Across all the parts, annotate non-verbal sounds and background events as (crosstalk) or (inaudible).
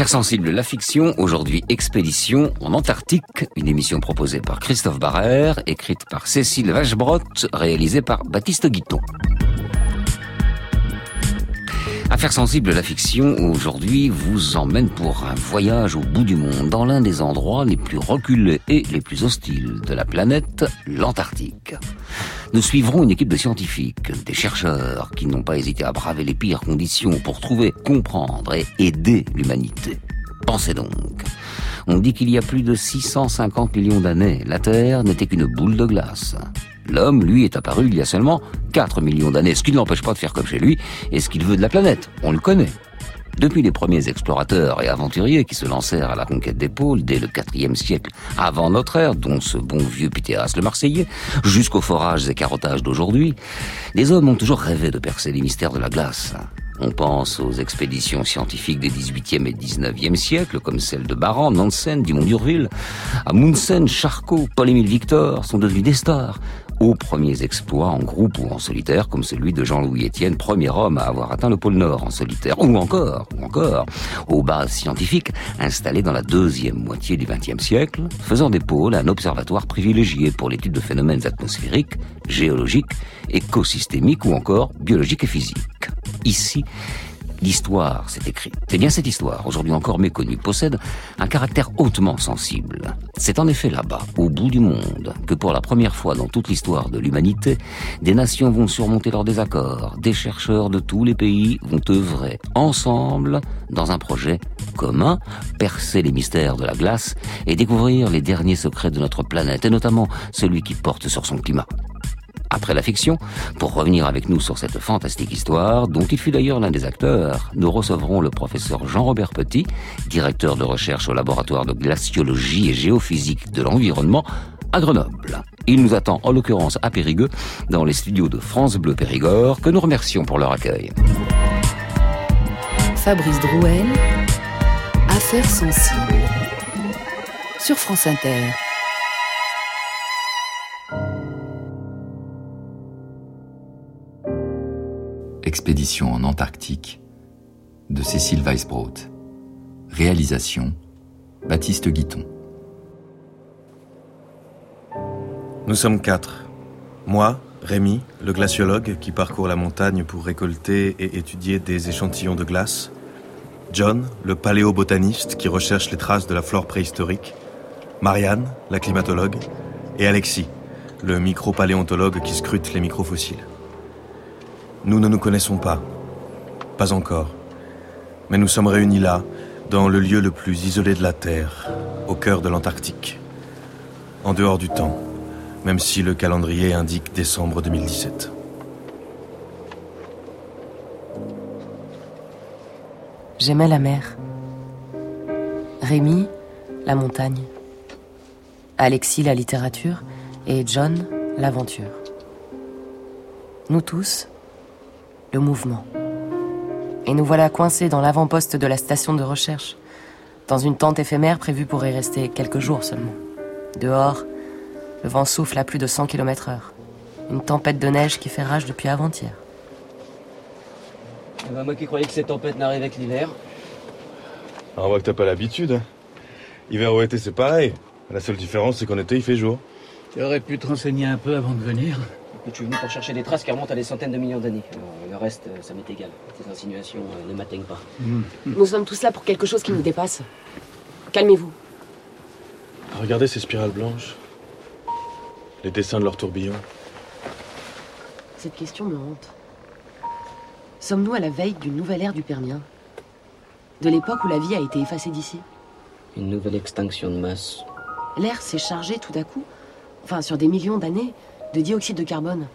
Affaires sensibles, la fiction, aujourd'hui Expédition en Antarctique, une émission proposée par Christophe Barrère, écrite par Cécile Vachebrot, réalisée par Baptiste Guiton. Affaires sensibles, la fiction, aujourd'hui, vous emmène pour un voyage au bout du monde, dans l'un des endroits les plus reculés et les plus hostiles de la planète, l'Antarctique. Nous suivrons une équipe de scientifiques, des chercheurs, qui n'ont pas hésité à braver les pires conditions pour trouver, comprendre et aider l'humanité. Pensez donc. On dit qu'il y a plus de 650 millions d'années, la Terre n'était qu'une boule de glace. L'homme, lui, est apparu il y a seulement 4 millions d'années, ce qui ne l'empêche pas de faire comme chez lui et ce qu'il veut de la planète. On le connaît. Depuis les premiers explorateurs et aventuriers qui se lancèrent à la conquête des pôles dès le IVe siècle avant notre ère, dont ce bon vieux Pythéas le Marseillais, jusqu'aux forages et carottages d'aujourd'hui, les hommes ont toujours rêvé de percer les mystères de la glace. On pense aux expéditions scientifiques des 18e et 19e siècles, comme celles de Baran, Nansen, Dumont d'Urville. Amundsen, Charcot, Paul-Émile Victor sont devenus des stars aux premiers exploits en groupe ou en solitaire, comme celui de Jean-Louis Étienne, premier homme à avoir atteint le pôle Nord en solitaire, ou encore, ou encore, aux bases scientifiques installées dans la deuxième moitié du XXe siècle, faisant des pôles un observatoire privilégié pour l'étude de phénomènes atmosphériques, géologiques, écosystémiques ou encore biologiques et physiques. Ici, L'histoire s'est écrite. C'est bien cette histoire, aujourd'hui encore méconnue, possède un caractère hautement sensible. C'est en effet là-bas, au bout du monde, que pour la première fois dans toute l'histoire de l'humanité, des nations vont surmonter leurs désaccords, des chercheurs de tous les pays vont œuvrer ensemble dans un projet commun, percer les mystères de la glace et découvrir les derniers secrets de notre planète, et notamment celui qui porte sur son climat après la fiction, pour revenir avec nous sur cette fantastique histoire, dont il fut d'ailleurs l'un des acteurs, nous recevrons le professeur Jean-Robert Petit, directeur de recherche au laboratoire de glaciologie et géophysique de l'environnement à Grenoble. Il nous attend en l'occurrence à Périgueux, dans les studios de France Bleu Périgord, que nous remercions pour leur accueil. Fabrice Drouel, Affaires sensibles, sur France Inter. Expédition en Antarctique de Cécile Weisbrot. Réalisation Baptiste Guiton. Nous sommes quatre. Moi, Rémi, le glaciologue qui parcourt la montagne pour récolter et étudier des échantillons de glace. John, le paléobotaniste qui recherche les traces de la flore préhistorique. Marianne, la climatologue. Et Alexis, le micropaléontologue qui scrute les microfossiles. Nous ne nous connaissons pas. Pas encore. Mais nous sommes réunis là, dans le lieu le plus isolé de la Terre, au cœur de l'Antarctique. En dehors du temps, même si le calendrier indique décembre 2017. J'aimais la mer. Rémi, la montagne. Alexis, la littérature. Et John, l'aventure. Nous tous, le mouvement. Et nous voilà coincés dans l'avant-poste de la station de recherche, dans une tente éphémère prévue pour y rester quelques jours seulement. Dehors, le vent souffle à plus de 100 km heure. Une tempête de neige qui fait rage depuis avant-hier. Eh ben, moi qui croyais que ces tempêtes n'arrivent avec l'hiver. Ah, on voit que t'as pas l'habitude. Hiver ou été, c'est pareil. La seule différence, c'est qu'en été, il fait jour. Tu aurais pu te renseigner un peu avant de venir. Je suis venu pour chercher des traces qui remontent à des centaines de millions d'années. Le reste, euh, ça m'est égal. Ces insinuations euh, ne m'atteignent pas. Nous sommes tous là pour quelque chose qui nous dépasse. Calmez-vous. Regardez ces spirales blanches. Les dessins de leurs tourbillons. Cette question me hante. Sommes-nous à la veille d'une nouvelle ère du Permien De l'époque où la vie a été effacée d'ici? Une nouvelle extinction de masse. L'air s'est chargé tout à coup, enfin sur des millions d'années, de dioxyde de carbone.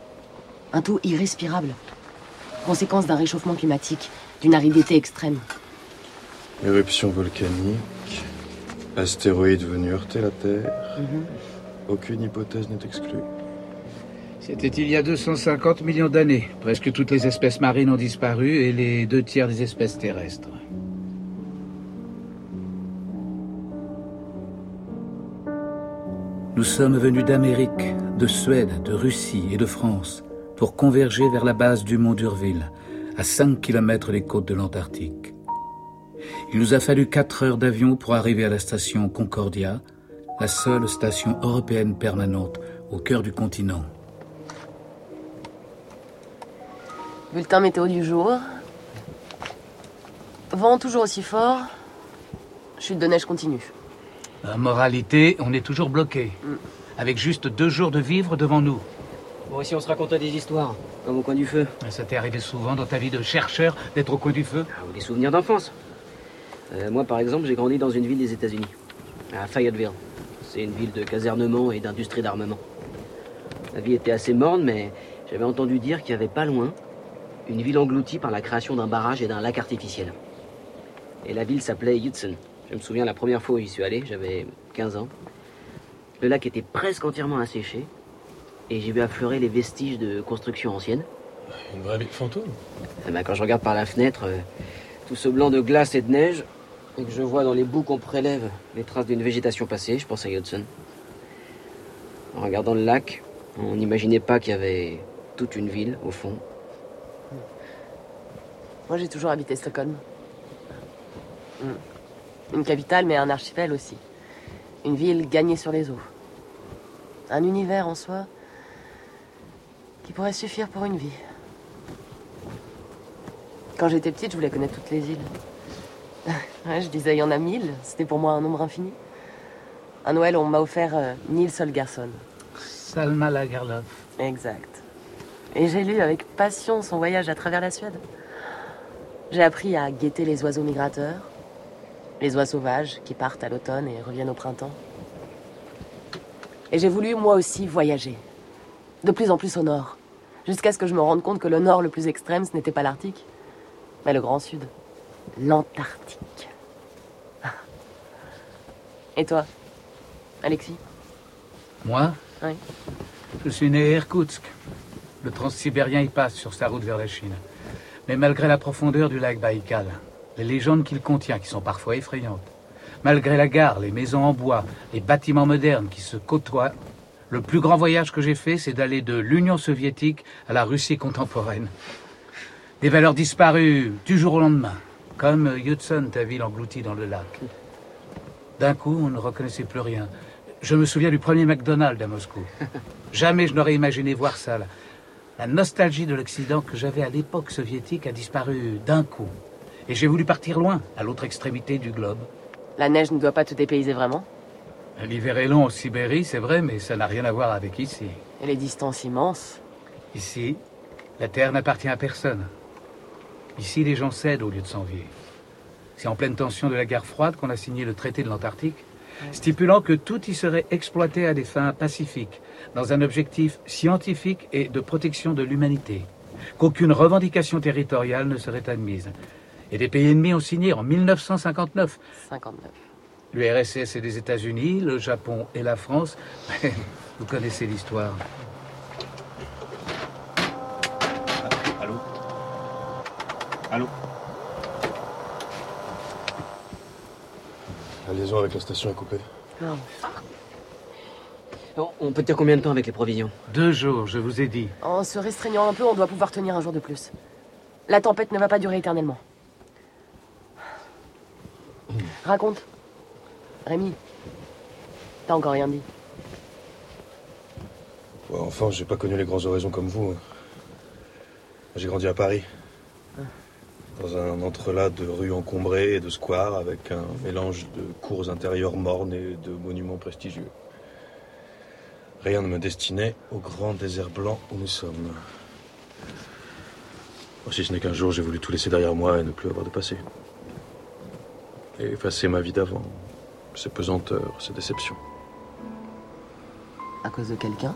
Un taux irrespirable. Conséquence d'un réchauffement climatique, d'une aridité extrême. Éruption volcanique. Astéroïde venu heurter la Terre. Aucune hypothèse n'est exclue. C'était il y a 250 millions d'années. Presque toutes les espèces marines ont disparu et les deux tiers des espèces terrestres. Nous sommes venus d'Amérique, de Suède, de Russie et de France pour converger vers la base du mont d'Urville, à 5 km des côtes de l'Antarctique. Il nous a fallu quatre heures d'avion pour arriver à la station Concordia, la seule station européenne permanente au cœur du continent. Bulletin météo du jour. Vent toujours aussi fort. Chute de neige continue. La moralité, on est toujours bloqué. Avec juste deux jours de vivre devant nous. Bon, ici, on se racontait des histoires, comme au coin du feu. Ça t'est arrivé souvent dans ta vie de chercheur d'être au coin du feu? Ah, des souvenirs d'enfance. Euh, moi, par exemple, j'ai grandi dans une ville des États-Unis, à Fayetteville. C'est une ville de casernement et d'industrie d'armement. La vie était assez morne, mais j'avais entendu dire qu'il y avait pas loin une ville engloutie par la création d'un barrage et d'un lac artificiel. Et la ville s'appelait Hudson. Je me souviens la première fois où j'y suis allé, j'avais 15 ans. Le lac était presque entièrement asséché et j'ai vu affleurer les vestiges de constructions anciennes. Une vraie ville fantôme Eh ben, quand je regarde par la fenêtre, euh, tout ce blanc de glace et de neige, et que je vois dans les boues qu'on prélève les traces d'une végétation passée, je pense à Hudson. En regardant le lac, on n'imaginait pas qu'il y avait toute une ville au fond. Moi, j'ai toujours habité Stockholm. Une capitale, mais un archipel aussi. Une ville gagnée sur les eaux. Un univers en soi qui pourrait suffire pour une vie. Quand j'étais petite, je voulais connaître toutes les îles. (laughs) Ouais, je disais, il y en a mille. C'était pour moi un nombre infini. À Noël, on m'a offert euh, Nils Holgersson. Salma Lagerlof. Exact. Et j'ai lu avec passion son voyage à travers la Suède. J'ai appris à guetter les oiseaux migrateurs, les oies sauvages qui partent à l'automne et reviennent au printemps. Et j'ai voulu moi aussi voyager, de plus en plus au nord, jusqu'à ce que je me rende compte que le nord le plus extrême, ce n'était pas l'Arctique, mais le Grand Sud, l'Antarctique. (laughs) Et toi, Alexis? Moi? Oui. Je suis né à Irkoutsk. Le transsibérien y passe sur sa route vers la Chine. Mais malgré la profondeur du lac Baïkal, les légendes qu'il contient, qui sont parfois effrayantes, malgré la gare, les maisons en bois, les bâtiments modernes qui se côtoient, le plus grand voyage que j'ai fait, c'est d'aller de l'Union soviétique à la Russie contemporaine. Des valeurs disparues du jour au lendemain, comme Hudson, ta ville engloutie dans le lac. D'un coup, on ne reconnaissait plus rien. Je me souviens du premier McDonald's à Moscou. (laughs) Jamais je n'aurais imaginé voir ça. là. La nostalgie de l'Occident que j'avais à l'époque soviétique a disparu d'un coup. Et j'ai voulu partir loin, à l'autre extrémité du globe. La neige ne doit pas te dépayser vraiment L'hiver est long en Sibérie, c'est vrai, mais ça n'a rien à voir avec ici. Et les distances immenses Ici, la Terre n'appartient à personne. Ici, les gens cèdent au lieu de s'envier. C'est en pleine tension de la guerre froide qu'on a signé le traité de l'Antarctique, stipulant que tout y serait exploité à des fins pacifiques, dans un objectif scientifique et de protection de l'humanité, qu'aucune revendication territoriale ne serait admise. Et des pays ennemis ont signé en 1959. 59. L'URSS et les États-Unis, le Japon et la France. (laughs) Vous connaissez l'histoire. Allô Allô La liaison avec la station est coupée. Non. Bon, on peut tenir combien de temps avec les provisions? Deux jours, je vous ai dit. En se restreignant un peu, on doit pouvoir tenir un jour de plus. La tempête ne va pas durer éternellement. Raconte. Rémi. T'as encore rien dit. Ouais, enfin, j'ai pas connu les grands horizons comme vous. hein. J'ai grandi à Paris. Dans un entrelac de rues encombrées et de squares avec un mélange de cours intérieures mornes et de monuments prestigieux. Rien ne me destinait au grand désert blanc où nous sommes. Oh, Si ce n'est qu'un jour, j'ai voulu tout laisser derrière moi et ne plus avoir de passé. Et effacer ma vie d'avant. Ses pesanteurs, ses déceptions. À cause de quelqu'un?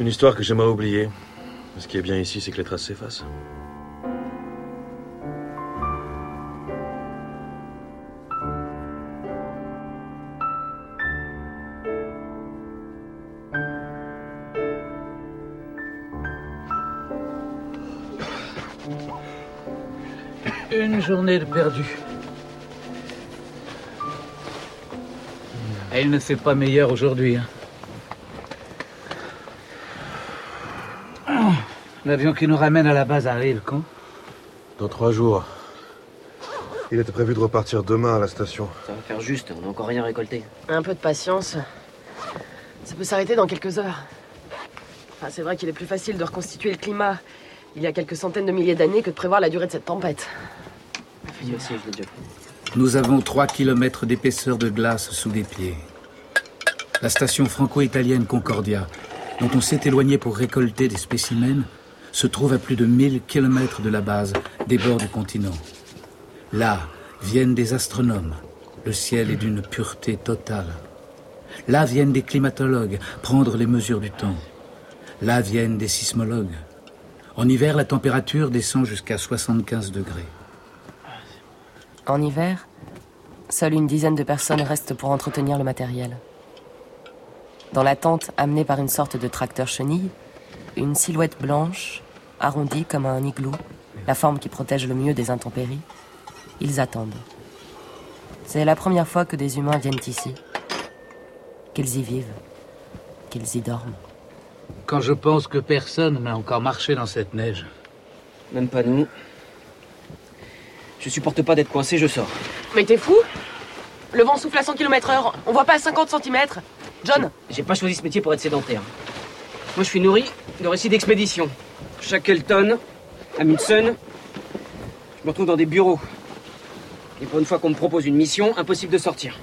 Une histoire que j'aimerais oublier. Ce qui est bien ici, c'est que les traces s'effacent. Une journée de perdu. Et il ne fait pas meilleur aujourd'hui. hein. L'avion qui nous ramène à la base arrive quand? Dans trois jours. Il était prévu de repartir demain à la station. Ça va faire juste, on n'a encore rien récolté. Un peu de patience. Ça peut s'arrêter dans quelques heures. Enfin, c'est vrai qu'il est plus facile de reconstituer le climat il y a quelques centaines de milliers d'années que de prévoir la durée de cette tempête. Aussi, je l'ai déjà fait. Nous avons 3 km d'épaisseur de glace sous les pieds. La station franco-italienne Concordia, dont on s'est éloigné pour récolter des spécimens, se trouve à plus de 1000 km de la base, des bords du continent. Là viennent des astronomes. Le ciel est d'une pureté totale. Là viennent des climatologues prendre les mesures du temps. Là viennent des sismologues. En hiver, la température descend jusqu'à 75 degrés. En hiver, seule une dizaine de personnes restent pour entretenir le matériel. Dans la tente amenée par une sorte de tracteur chenille, une silhouette blanche, arrondie comme un igloo, la forme qui protège le mieux des intempéries, ils attendent. C'est la première fois que des humains viennent ici, qu'ils y vivent, qu'ils y dorment. Quand je pense que personne n'a encore marché dans cette neige. Même pas nous. Je supporte pas d'être coincé, je sors. Mais t'es fou? Le vent souffle à 100 km heure, on voit pas à 50 cm. John, J'ai pas choisi ce métier pour être sédentaire. Moi, je suis nourri de récits d'expédition. Shackleton, Amundsen. Je me retrouve dans des bureaux. Et pour une fois qu'on me propose une mission, impossible de sortir.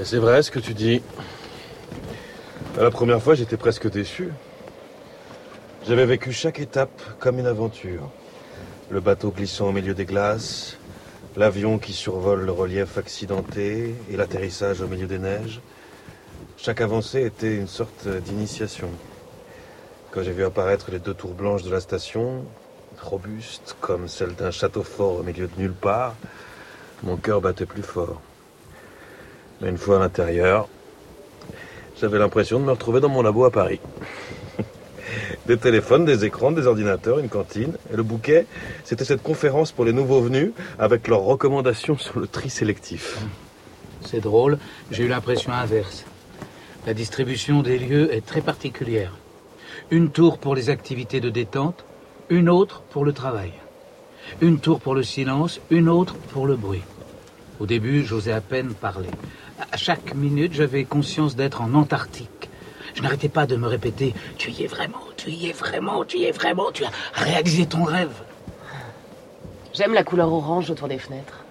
Et c'est vrai ce que tu dis. La première fois, j'étais presque déçu. J'avais vécu chaque étape comme une aventure. Le bateau glissant au milieu des glaces, l'avion qui survole le relief accidenté et l'atterrissage au milieu des neiges. Chaque avancée était une sorte d'initiation. Quand j'ai vu apparaître les deux tours blanches de la station, robustes comme celles d'un château fort au milieu de nulle part, mon cœur battait plus fort. Mais une fois à l'intérieur, j'avais l'impression de me retrouver dans mon labo à Paris. Des téléphones, des écrans, des ordinateurs, une cantine. Et le bouquet, c'était cette conférence pour les nouveaux venus avec leurs recommandations sur le tri sélectif. C'est drôle, j'ai eu l'impression inverse. La distribution des lieux est très particulière. Une tour pour les activités de détente, une autre pour le travail. Une tour pour le silence, une autre pour le bruit. Au début, j'osais à peine parler. À chaque minute, j'avais conscience d'être en Antarctique. Je n'arrêtais pas de me répéter Tu y es vraiment, tu y es vraiment, tu y es vraiment, tu as réalisé ton rêve. j'aime la couleur orange autour des fenêtres.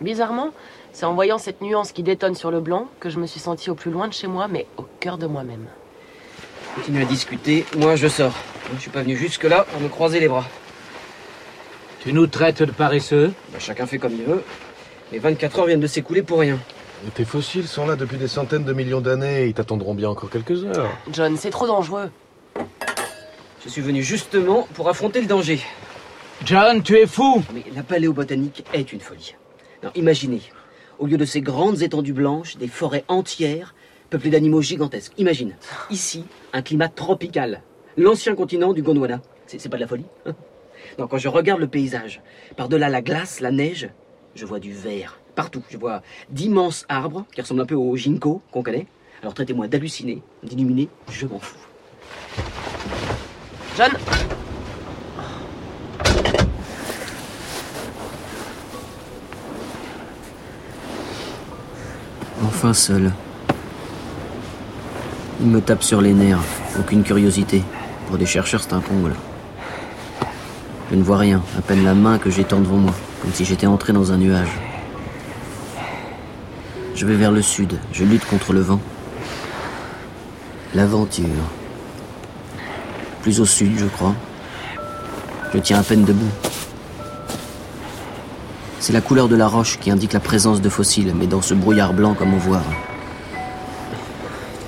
Bizarrement, c'est en voyant cette nuance qui détonne sur le blanc que je me suis sentie au plus loin de chez moi, mais au cœur de moi-même. Continue à discuter, moi je sors. Je suis pas venu jusque-là pour me croiser les bras. Tu nous traites de paresseux Bah, chacun fait comme il veut. Les 24 heures viennent de s'écouler pour rien. Et tes fossiles sont là depuis des centaines de millions d'années. Ils t'attendront bien encore quelques heures. John, c'est trop dangereux. Je suis venu justement pour affronter le danger. John, tu es fou Mais la paléobotanique est une folie. Imaginez, au lieu de ces grandes étendues blanches, des forêts entières peuplées d'animaux gigantesques. Imagine, ici, un climat tropical. L'ancien continent du Gondwana. C'est c'est pas de la folie hein? Non, quand je regarde le paysage, par-delà la glace, la neige, je vois du vert. Partout, je vois d'immenses arbres qui ressemblent un peu aux ginkgo qu'on connaît. Alors traitez-moi d'halluciné, d'illuminé, je m'en fous. John Enfin seul. Il me tape sur les nerfs. Aucune curiosité. Pour des chercheurs, c'est un comble. Je ne vois rien, à peine la main que j'étends devant moi, comme si j'étais entré dans un nuage. Je vais vers le sud, je lutte contre le vent. L'aventure. Plus au sud, je crois. Je tiens à peine debout. C'est la couleur de la roche qui indique la présence de fossiles, mais dans ce brouillard blanc comme on voit.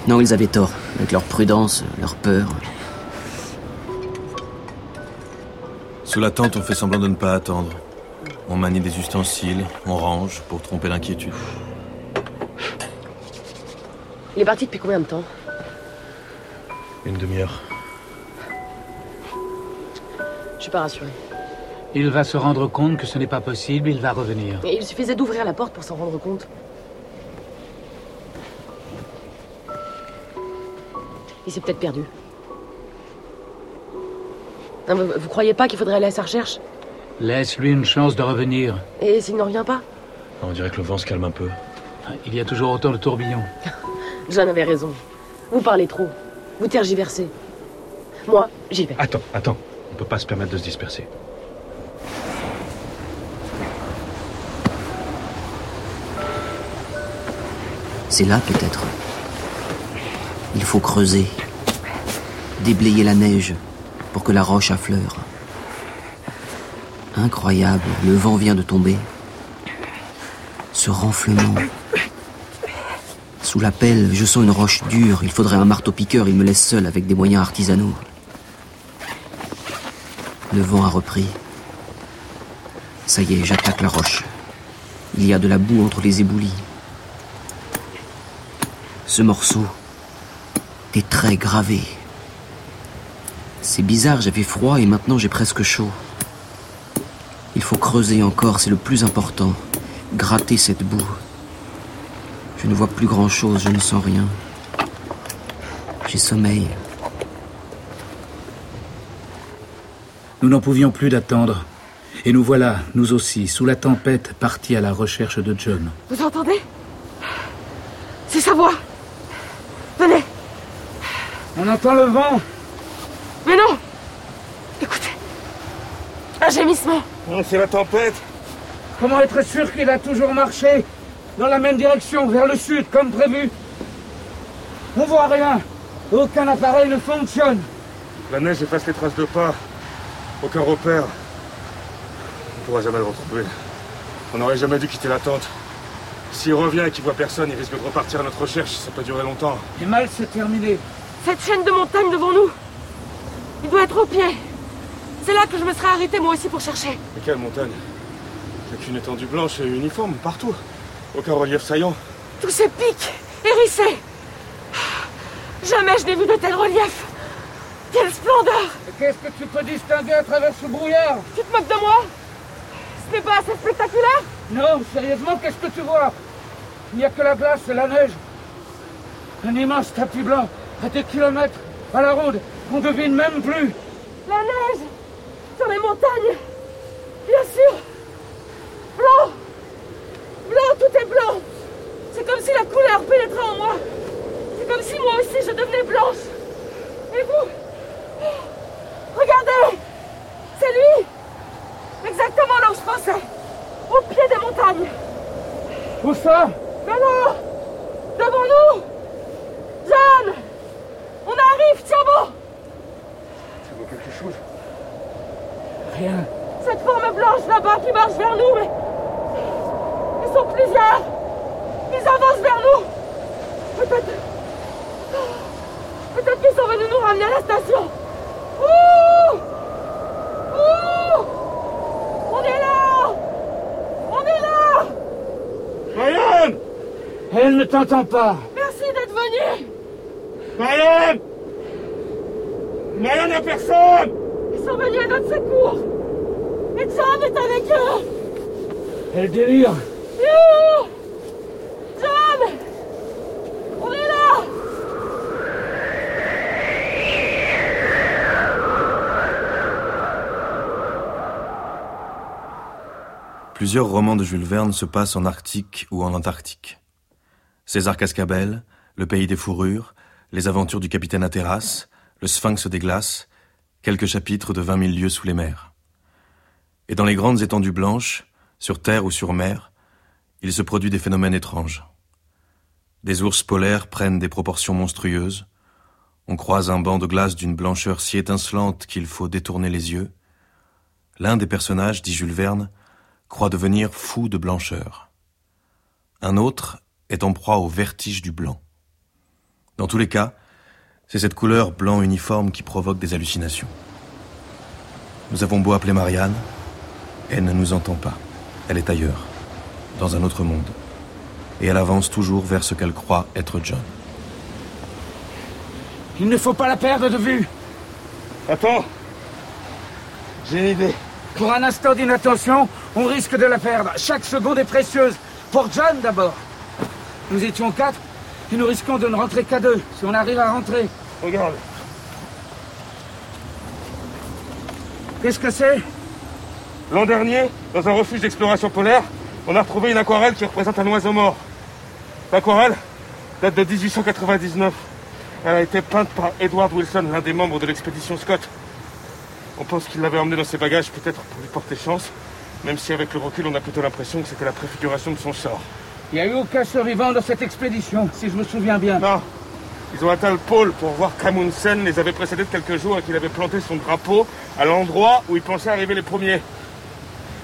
Non, ils avaient tort, avec leur prudence, leur peur. Sous la tente, on fait semblant de ne pas attendre. On manie des ustensiles, on range pour tromper l'inquiétude. Il est parti depuis combien de temps Une demi-heure. Je suis pas rassurée. Il va se rendre compte que ce n'est pas possible, il va revenir. Et il suffisait d'ouvrir la porte pour s'en rendre compte. Il s'est peut-être perdu. Non, mais vous croyez pas qu'il faudrait aller à sa recherche? Laisse-lui une chance de revenir. Et s'il ne revient pas? On dirait que le vent se calme un peu. Il y a toujours autant de tourbillons. (laughs) John avait raison. Vous parlez trop. Vous tergiversez. Moi, j'y vais. Attends, attends. On peut pas se permettre de se disperser. C'est là peut-être. Il faut creuser, déblayer la neige pour que la roche affleure. Incroyable, le vent vient de tomber. Ce renflement. Sous la pelle, je sens une roche dure. Il faudrait un marteau-piqueur, il me laisse seul avec des moyens artisanaux. Le vent a repris. Ça y est, j'attaque la roche. Il y a de la boue entre les éboulis. Ce morceau, des traits gravés. C'est bizarre, j'avais froid et maintenant j'ai presque chaud. Il faut creuser encore, c'est le plus important. Gratter cette boue. Je ne vois plus grand-chose, je ne sens rien. J'ai sommeil. Nous n'en pouvions plus d'attendre. Et nous voilà, nous aussi, sous la tempête, partis à la recherche de John. Vous entendez? C'est sa voix. Venez. On entend le vent. Mais non. Écoutez. Un gémissement. C'est la tempête. Comment être sûr qu'il a toujours marché? Dans la même direction, vers le sud, comme prévu On voit rien. Aucun appareil ne fonctionne. La neige efface les traces de pas. Aucun repère. On pourra jamais le retrouver. On n'aurait jamais dû quitter la tente. S'il revient et qu'il voit personne, il risque de repartir à notre recherche. Ça peut durer longtemps. Et mal se terminer. Cette chaîne de montagnes devant nous Il doit être au pied C'est là que je me serais arrêté moi aussi pour chercher. Mais quelle montagne? C'est qu'une étendue blanche et uniforme, partout. Aucun relief saillant. Tous ces pics hérissés. Jamais je n'ai vu de tel relief Quelle splendeur. Qu'est-ce que tu peux distinguer à travers ce brouillard? Tu te moques de moi? Ce n'est pas assez spectaculaire? Non, sérieusement, qu'est-ce que tu vois? Il n'y a que la glace et la neige. Un immense tapis blanc, à des kilomètres, à la ronde, qu'on devine même plus. La neige Sur les montagnes. Bien sûr. Blanc, tout est blanc. C'est comme si la couleur pénétrait en moi. C'est comme si moi aussi je devenais blanche Et vous Regardez C'est lui. Exactement là où je pensais Au pied des montagnes. Où ça? Mais là Devant nous John On arrive, tiens bon. Tu vois quelque chose? Rien. Cette forme blanche là-bas qui marche vers nous, mais. Sont plusieurs. Ils avancent vers nous. Peut-être. Peut-être qu'ils sont venus nous ramener à la station. Ouh. Ouh. On est là. On est là. Ryan! Elle ne t'entend pas. Merci d'être venu Ryan! Ryan, y a personne! Ils sont venus à notre secours. Et John est avec eux Elle délire. Plusieurs romans de Jules Verne se passent en Arctique ou en Antarctique. César Cascabel, Le pays des fourrures, Les aventures du capitaine Hatteras, Le sphinx des glaces, quelques chapitres de vingt mille lieues sous les mers. Et dans les grandes étendues blanches, sur terre ou sur mer, il se produit des phénomènes étranges. Des ours polaires prennent des proportions monstrueuses, on croise un banc de glace d'une blancheur si étincelante qu'il faut détourner les yeux. L'un des personnages, dit Jules Verne, croit devenir fou de blancheur. Un autre est en proie au vertige du blanc. Dans tous les cas, c'est cette couleur blanc uniforme qui provoque des hallucinations. Nous avons beau appeler Marianne, elle ne nous entend pas. Elle est ailleurs, dans un autre monde. Et elle avance toujours vers ce qu'elle croit être John. Il ne faut pas la perdre de vue. Attends J'ai une idée. Pour un instant d'inattention, on risque de la perdre. Chaque seconde est précieuse. Pour John d'abord. Nous étions quatre et nous risquons de ne rentrer qu'à deux si on arrive à rentrer. Regarde, Qu'est-ce que c'est? L'an dernier, dans un refuge d'exploration polaire, on a retrouvé une aquarelle qui représente un oiseau mort. L'aquarelle date de 1899. Elle a été peinte par Edward Wilson, l'un des membres de l'expédition Scott. On pense qu'il l'avait emmenée dans ses bagages peut-être pour lui porter chance, même si avec le recul on a plutôt l'impression que c'était la préfiguration de son sort. Il n'y a eu aucun survivant dans cette expédition, si je me souviens bien. Non. Ils ont atteint le pôle pour voir qu'Amundsen les avait précédés de quelques jours et qu'il avait planté son drapeau à l'endroit où ils pensaient arriver les premiers.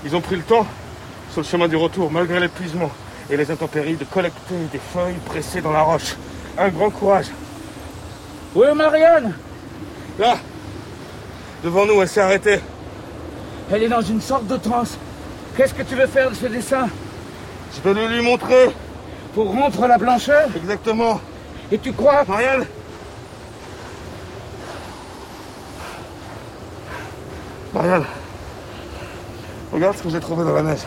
Ils ont pris le temps, sur le chemin du retour, malgré l'épuisement et les intempéries, de collecter des feuilles pressées dans la roche. Un grand courage. Est Marianne Là, devant nous, elle s'est arrêtée. Elle est dans une sorte de transe. Qu'est-ce que tu veux faire de ce dessin Je vais le lui montrer. Pour rompre la blancheur Exactement. Et tu crois Marianne Marianne Regarde ce que j'ai trouvé dans la neige.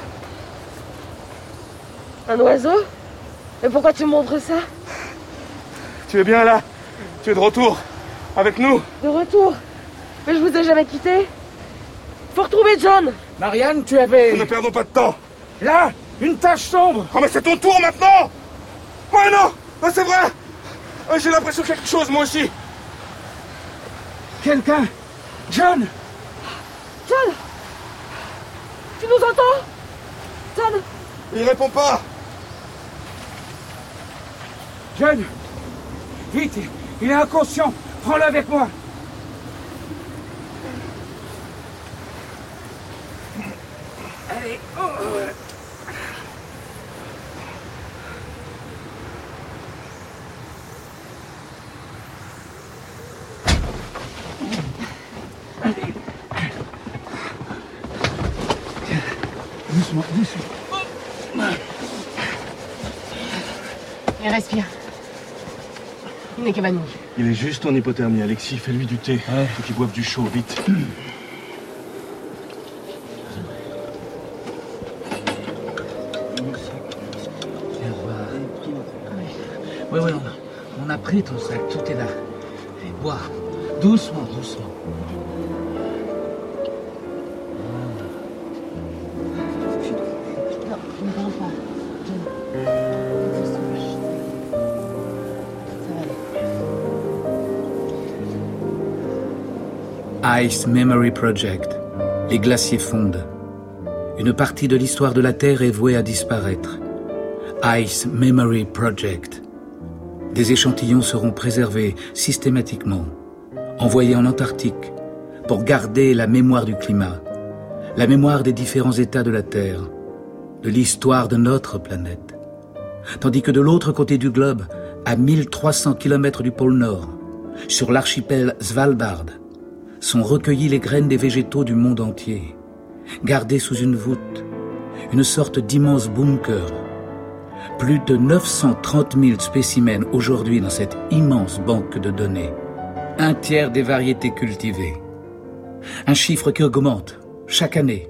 Un oiseau Et pourquoi tu montres ça Tu es bien là. Tu es de retour. Avec nous. De retour Mais je vous ai jamais quitté. Faut retrouver John. Marianne, tu avais... Ne perdons pas de temps. Là Une tache sombre. Oh mais c'est ton tour maintenant. Ouais non. Non c'est vrai. Oh, J'ai l'impression de quelque chose moi aussi. Quelqu'un. John. John Tu nous entends John Il répond pas John Vite Il est inconscient Prends-le avec moi Allez oh. Doucement, doucement. Il respire. Il n'est qu'évanoui. Il est juste en hypothermie, Alexis. Fais-lui du thé. Faut qu'il boive du chaud, vite. Oui, oui, on a, on a pris ton sac, tout est là. Allez, bois. Doucement, doucement. Ice Memory Project. Les glaciers fondent. Une partie de l'histoire de la Terre est vouée à disparaître. Ice Memory Project. Des échantillons seront préservés systématiquement, envoyés en Antarctique, pour garder la mémoire du climat, la mémoire des différents états de la Terre, de l'histoire de notre planète. Tandis que de l'autre côté du globe, à 1300 km du pôle Nord, sur l'archipel Svalbard, sont recueillies les graines des végétaux du monde entier, gardées sous une voûte, une sorte d'immense bunker. Plus de 930 000 spécimens aujourd'hui dans cette immense banque de données. Un tiers des variétés cultivées. Un chiffre qui augmente chaque année.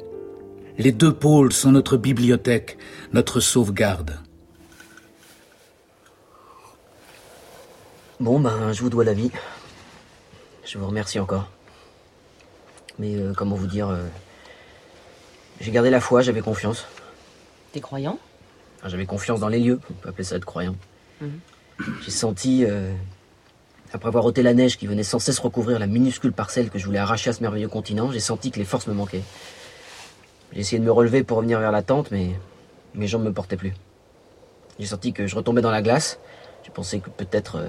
Les deux pôles sont notre bibliothèque, notre sauvegarde. Bon, ben, je vous dois la vie. Je vous remercie encore. Mais euh, comment vous dire euh, J'ai gardé la foi, j'avais confiance. T'es croyant? Enfin, j'avais confiance dans les lieux, on peut appeler ça être croyant. Mhm. J'ai senti, euh, après avoir ôté la neige qui venait sans cesse recouvrir la minuscule parcelle que je voulais arracher à ce merveilleux continent, j'ai senti que les forces me manquaient. J'ai essayé de me relever pour revenir vers la tente, mais mes jambes ne me portaient plus. J'ai senti que je retombais dans la glace. J'ai pensé que peut-être euh,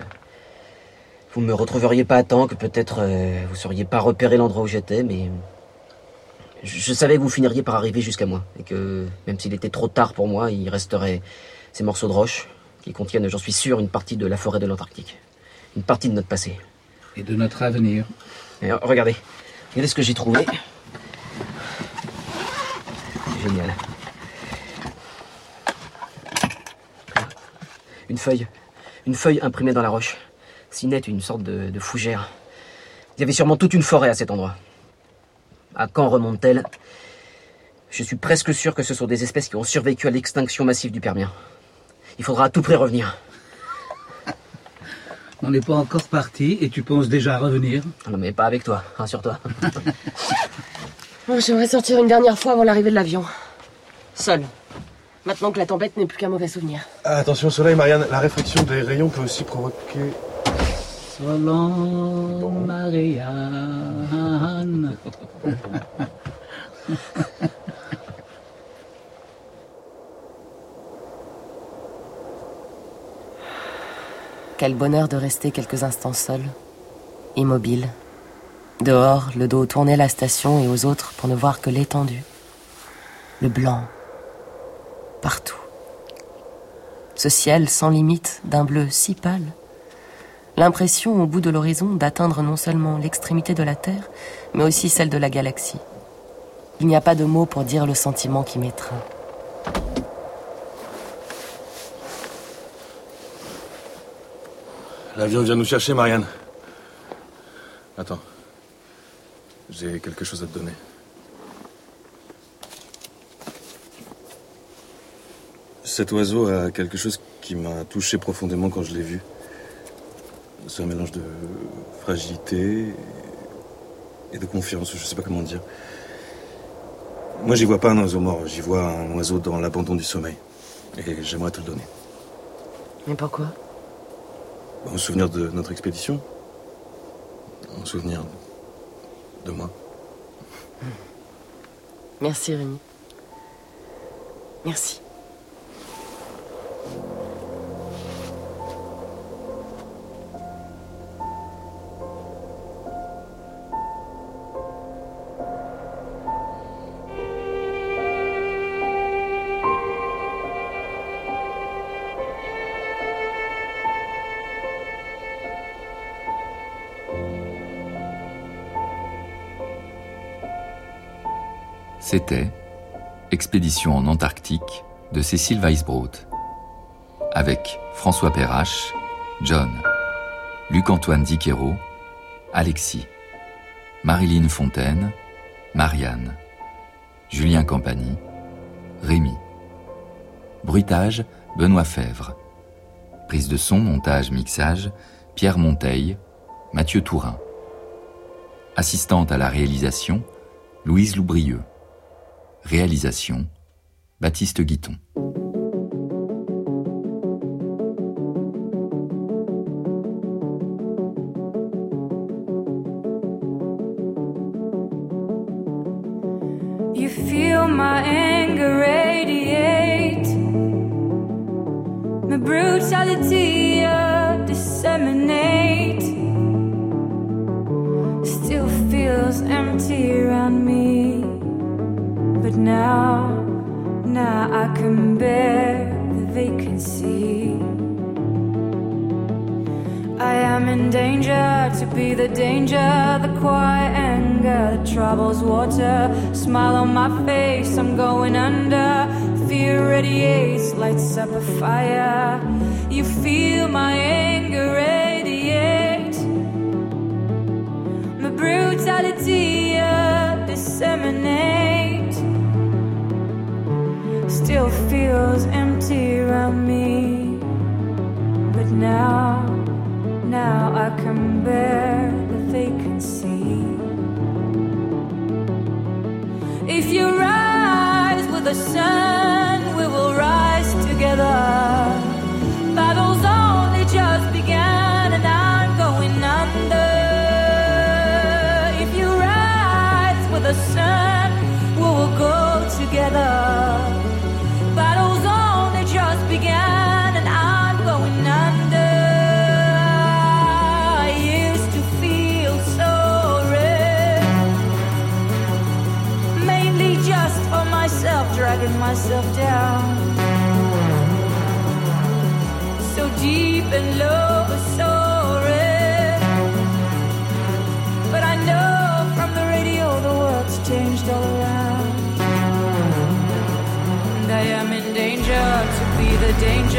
vous ne me retrouveriez pas à temps, que peut-être euh, vous sauriez pas repérer l'endroit où j'étais, mais je, je savais que vous finiriez par arriver jusqu'à moi, et que même s'il était trop tard pour moi, il resterait ces morceaux de roche qui contiennent, j'en suis sûr, une partie de la forêt de l'Antarctique, une partie de notre passé. Et de notre avenir. Et, euh, regardez, regardez ce que j'ai trouvé. C'est génial. Une feuille. Une feuille imprimée dans la roche. Si nette, une sorte de, de fougère. Il y avait sûrement toute une forêt à cet endroit. À quand remonte-t-elle? Je suis presque sûr que ce sont des espèces qui ont survécu à l'extinction massive du Permien. Il faudra à tout prix revenir. (laughs) On n'est pas encore parti et tu penses déjà revenir? Non mais pas avec toi, rassure-toi. (laughs) J'aimerais sortir une dernière fois avant l'arrivée de l'avion. Seul. Maintenant que la tempête n'est plus qu'un mauvais souvenir. Ah, attention au soleil, Marianne. La réflexion des rayons peut aussi provoquer. Solon Marianne. Quel bonheur de rester quelques instants seul, immobile. Dehors, le dos tourné à la station et aux autres pour ne voir que l'étendue. Le blanc. Partout. Ce ciel sans limite, d'un bleu si pâle. L'impression au bout de l'horizon d'atteindre non seulement l'extrémité de la Terre, mais aussi celle de la galaxie. Il n'y a pas de mots pour dire le sentiment qui m'étreint. L'avion vient nous chercher, Marianne. Attends. J'ai quelque chose à te donner. Cet oiseau a quelque chose qui m'a touché profondément quand je l'ai vu. C'est un mélange de fragilité et de confiance, je sais pas comment dire. Moi, j'y vois pas un oiseau mort, j'y vois un oiseau dans l'abandon du sommeil. Et j'aimerais te le donner. Mais pourquoi? En souvenir de notre expédition. En souvenir de moi. Merci Rémi. Merci. C'était Expédition en Antarctique de Cécile Weisbrot, avec François Perrache, John, Luc-Antoine Diquero, Alexis, Marilyn Fontaine, Marianne, Julien Campagny, Rémi. Bruitage, Benoît Fèvre. Prise de son, montage, mixage, Pierre Monteil, Mathieu Tourin. Assistante à la réalisation, Louise Loubrieux. Réalisation, Baptiste Guiton.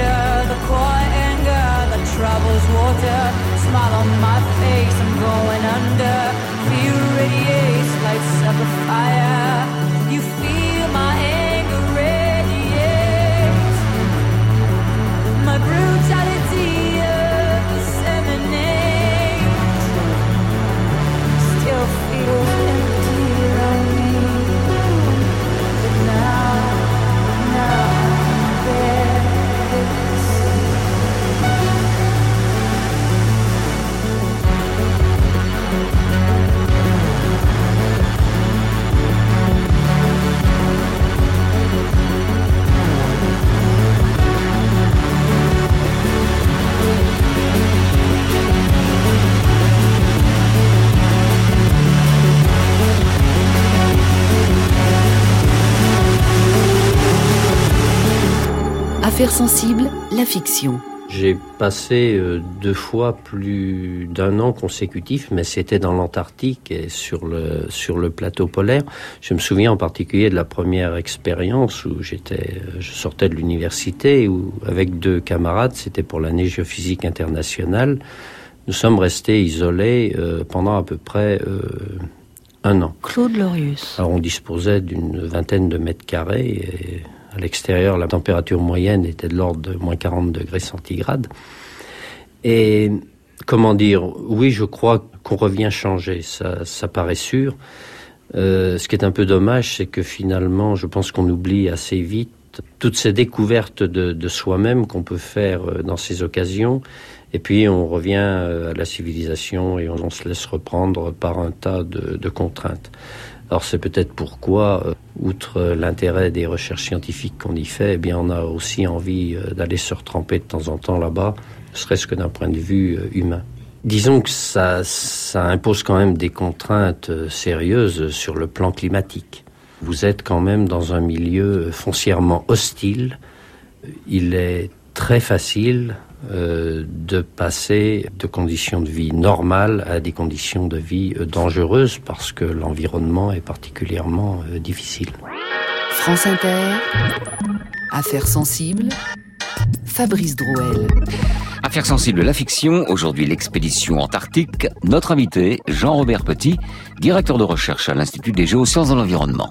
The quiet anger that troubles water. Smile on my face, I'm going under. Sensibles, la fiction. J'ai passé euh, deux fois plus d'un an consécutif, mais c'était dans l'Antarctique et sur le, sur le plateau polaire. Je me souviens en particulier de la première expérience où j'étais, euh, je sortais de l'université où, avec deux camarades, c'était pour l'année géophysique internationale, nous sommes restés isolés euh, pendant à peu près euh, un an. Claude Lorius. Alors on disposait d'une vingtaine de mètres carrés et à l'extérieur la température moyenne était de l'ordre de moins 40 degrés centigrades. Et comment dire, oui je crois qu'on revient changer, ça, ça paraît sûr. Euh, ce qui est un peu dommage, c'est que finalement je pense qu'on oublie assez vite toutes ces découvertes de, soi-même qu'on peut faire euh, dans ces occasions. Et puis on revient euh, à la civilisation et on, se laisse reprendre par un tas de contraintes. Alors c'est peut-être pourquoi, euh, outre l'intérêt des recherches scientifiques qu'on y fait, eh bien on a aussi envie euh, d'aller se retremper de temps en temps là-bas, serait-ce que d'un point de vue euh, humain. Disons que ça, ça impose quand même des contraintes euh, sérieuses sur le plan climatique. Vous êtes quand même dans un milieu foncièrement hostile. Il est très facile euh, de passer de conditions de vie normales à des conditions de vie euh, dangereuses parce que l'environnement est particulièrement euh, difficile. France Inter, Affaires sensibles, Fabrice Drouel. Affaires sensibles, la fiction, aujourd'hui l'expédition antarctique. Notre invité, Jean-Robert Petit, directeur de recherche à l'Institut des géosciences de l'environnement.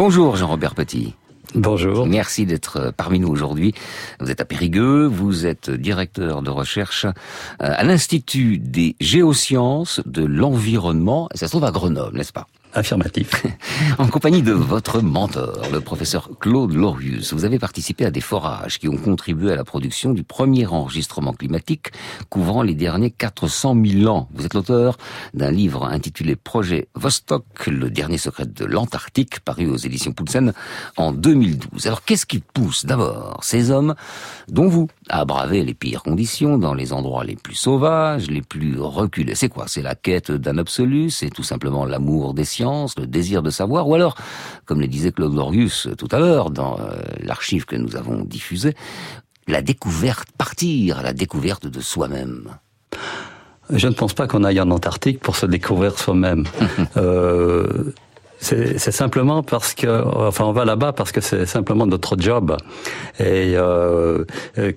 Bonjour Jean-Robert Petit. Bonjour. Merci d'être parmi nous aujourd'hui. Vous êtes à Périgueux, vous êtes directeur de recherche euh, à l'Institut des géosciences de l'environnement. Ça se trouve à Grenoble, n'est-ce pas? Affirmatif. (laughs) en compagnie de votre mentor, le professeur Claude Lorius, vous avez participé à des forages qui ont contribué à la production du premier enregistrement climatique couvrant les derniers 400 000 ans. Vous êtes l'auteur d'un livre intitulé Projet Vostok, le dernier secret de l'Antarctique, paru aux éditions Poulsen en 2012. Alors qu'est-ce qui pousse d'abord ces hommes, dont vous, à braver les pires conditions dans les endroits les plus sauvages, les plus reculés C'est quoi? C'est la quête d'un absolu? C'est tout simplement l'amour des sciences le désir de savoir, ou alors, comme le disait Claude Lorius tout à l'heure dans euh, l'archive que nous avons diffusée, la découverte, partir à la découverte de soi-même. Je ne pense pas qu'on aille en Antarctique pour se découvrir soi-même. (laughs) euh, c'est simplement parce que, enfin, on va là-bas parce que c'est simplement notre job. Et euh,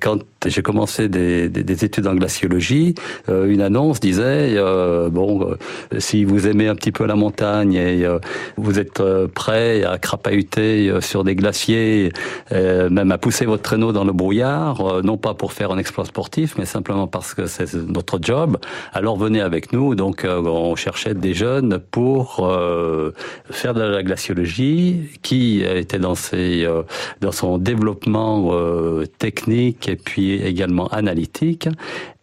quand j'ai commencé des, des, des, études en glaciologie, euh, une annonce disait euh, bon, euh, si vous aimez un petit peu la montagne et vous êtes prêt à crapahuter sur des glaciers, même à pousser votre traîneau dans le brouillard, non pas pour faire un exploit sportif, mais simplement parce que c'est notre job, alors venez avec nous. Donc, on cherchait des jeunes pour faire de la glaciologie, qui était dans, ses, euh, dans son développement euh, technique et puis également analytique.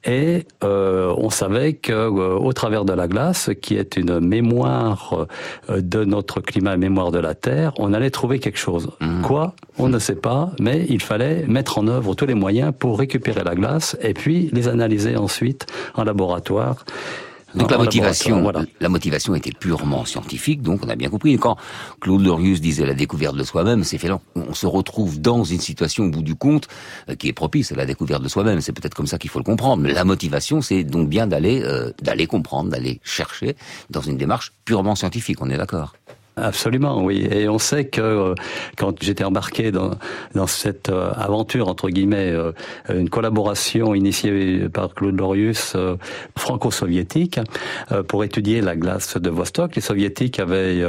Et euh, on savait que euh, au travers de la glace, qui est une mémoire euh, de notre climat, mémoire de la Terre, on allait trouver quelque chose. Mmh. Quoi? On ne sait pas, mais il fallait mettre en œuvre tous les moyens pour récupérer la glace et puis les analyser ensuite en laboratoire. Donc la motivation, voilà. la motivation était purement scientifique, donc on a bien compris. Quand Claude Lorius disait la découverte de soi-même, c'est fait on se retrouve dans une situation au bout du compte euh, qui est propice à la découverte de soi-même. C'est peut-être comme ça qu'il faut le comprendre. Mais la motivation, c'est donc bien d'aller euh, d'aller comprendre, d'aller chercher dans une démarche purement scientifique. On est d'accord. Absolument, oui. Et on sait que euh, quand j'étais embarqué dans, dans cette euh, aventure, entre guillemets, euh, une collaboration initiée par Claude Lorius, franco-soviétique, pour étudier la glace de Vostok, les soviétiques avaient